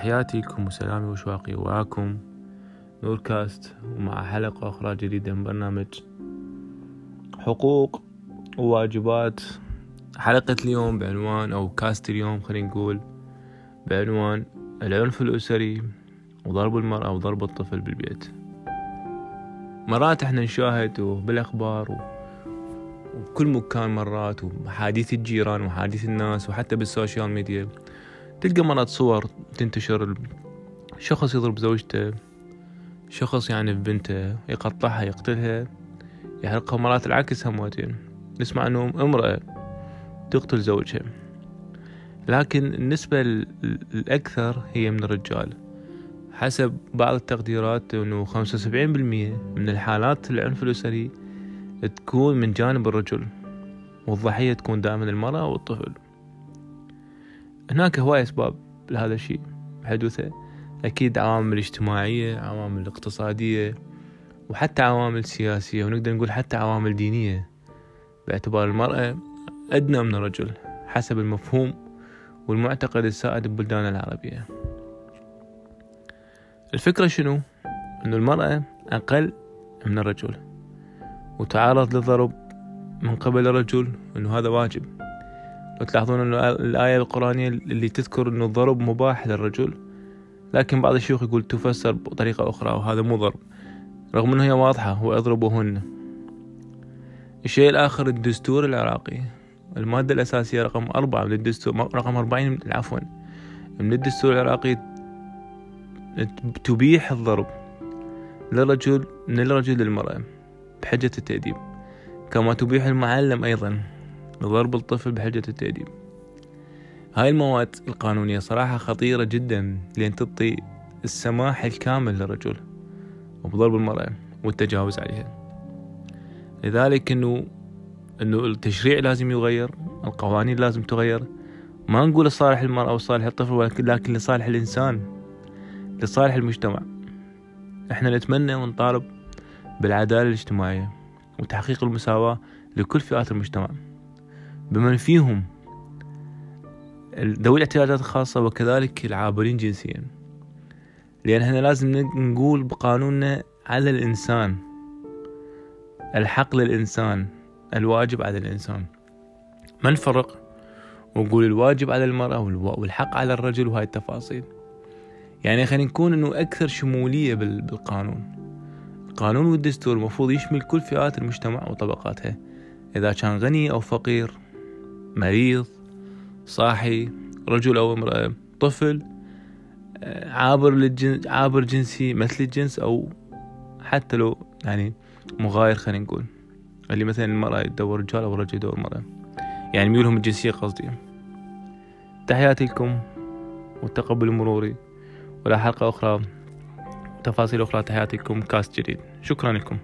تحياتي لكم وسلامي وأشواقي. وياكم نور كاست ومع حلقة أخرى جديدة من برنامج حقوق وواجبات. حلقة اليوم بعنوان أو كاست اليوم خلينا نقول بعنوان العنف الأسري وضرب المرأة وضرب الطفل بالبيت. مرات إحنا نشاهد بالأخبار و... وكل مكان مرات وحديث الجيران وحديث الناس وحتى بال social media. تلقى مرات صور تنتشر شخص يضرب زوجته شخص يعني في بنته يقطعها يقتلها يحرقها مرات العكس هموتين نسمع أنه امرأة تقتل زوجها. لكن النسبة الأكثر هي من الرجال. حسب بعض التقديرات إنه خمسة وسبعين بالمية من الحالات العنف الأسري تكون من جانب الرجل والضحية تكون دائما المرأة والطفل. هناك هواية أسباب لهذا الشيء حدوثة. أكيد عوامل اجتماعية عوامل اقتصادية وحتى عوامل سياسية ونقدر نقول حتى عوامل دينية. باعتبار المرأة أدنى من الرجل حسب المفهوم والمعتقد السائد ببلدان العربية. الفكرة شنو؟ أنه المرأة أقل من الرجل وتعرض للضرب من قبل الرجل أنه هذا واجب. لو تلاحظون أنه الآية القرآنية اللي تذكر أنه الضرب مباح للرجل لكن بعض الشيوخ يقول تفسر بطريقة أخرى وهذا مو ضرب رغم أنه هي واضحة واضربوهن الشيء الآخر الدستور العراقي المادة الأساسية رقم أربعة من الدستور رقم أربعين عفوا من الدستور العراقي تبيح الضرب للرجل من الرجل للمرأة بحجة التأديب كما تبيح المعلم أيضا. لضرب الطفل بحجة التأديب. هاي المواد القانونية صراحة خطيرة جدا لأن تعطي السماح الكامل للرجل وبضرب المرأة والتجاوز عليها. لذلك انه إنه التشريع لازم يغير القوانين لازم تغير. ما نقول لصالح المرأة وصالح الطفل ولكن لكن لصالح الإنسان لصالح المجتمع. إحنا نتمنى ونطالب بالعدالة الاجتماعية وتحقيق المساواة لكل فئات المجتمع. بمن فيهم ذوي الاحتياجات الخاصة وكذلك العابرين جنسيا. لأن إحنا لازم نقول بقانوننا على الإنسان الحق للإنسان الواجب على الإنسان. ما نفرق ونقول الواجب على المرأة والحق على الرجل وهاي التفاصيل. يعني خلينا نكون إنه أكثر شمولية بالقانون. القانون والدستور المفروض يشمل كل فئات المجتمع وطبقاتها. إذا كان غني أو فقير مريض صاحي رجل أو امرأة طفل عابر للجنس عابر جنسي مثل الجنس أو حتى لو يعني مغاير خلينا نقول. اللي مثلا المرأة يدور رجال أو الرجل يدور مرأة يعني ميولهم الجنسية قصدي. تحياتي لكم والتقبل المروري ولا حلقة أخرى تفاصيل أخرى تحياتي لكم. كاست جديد. شكرا لكم.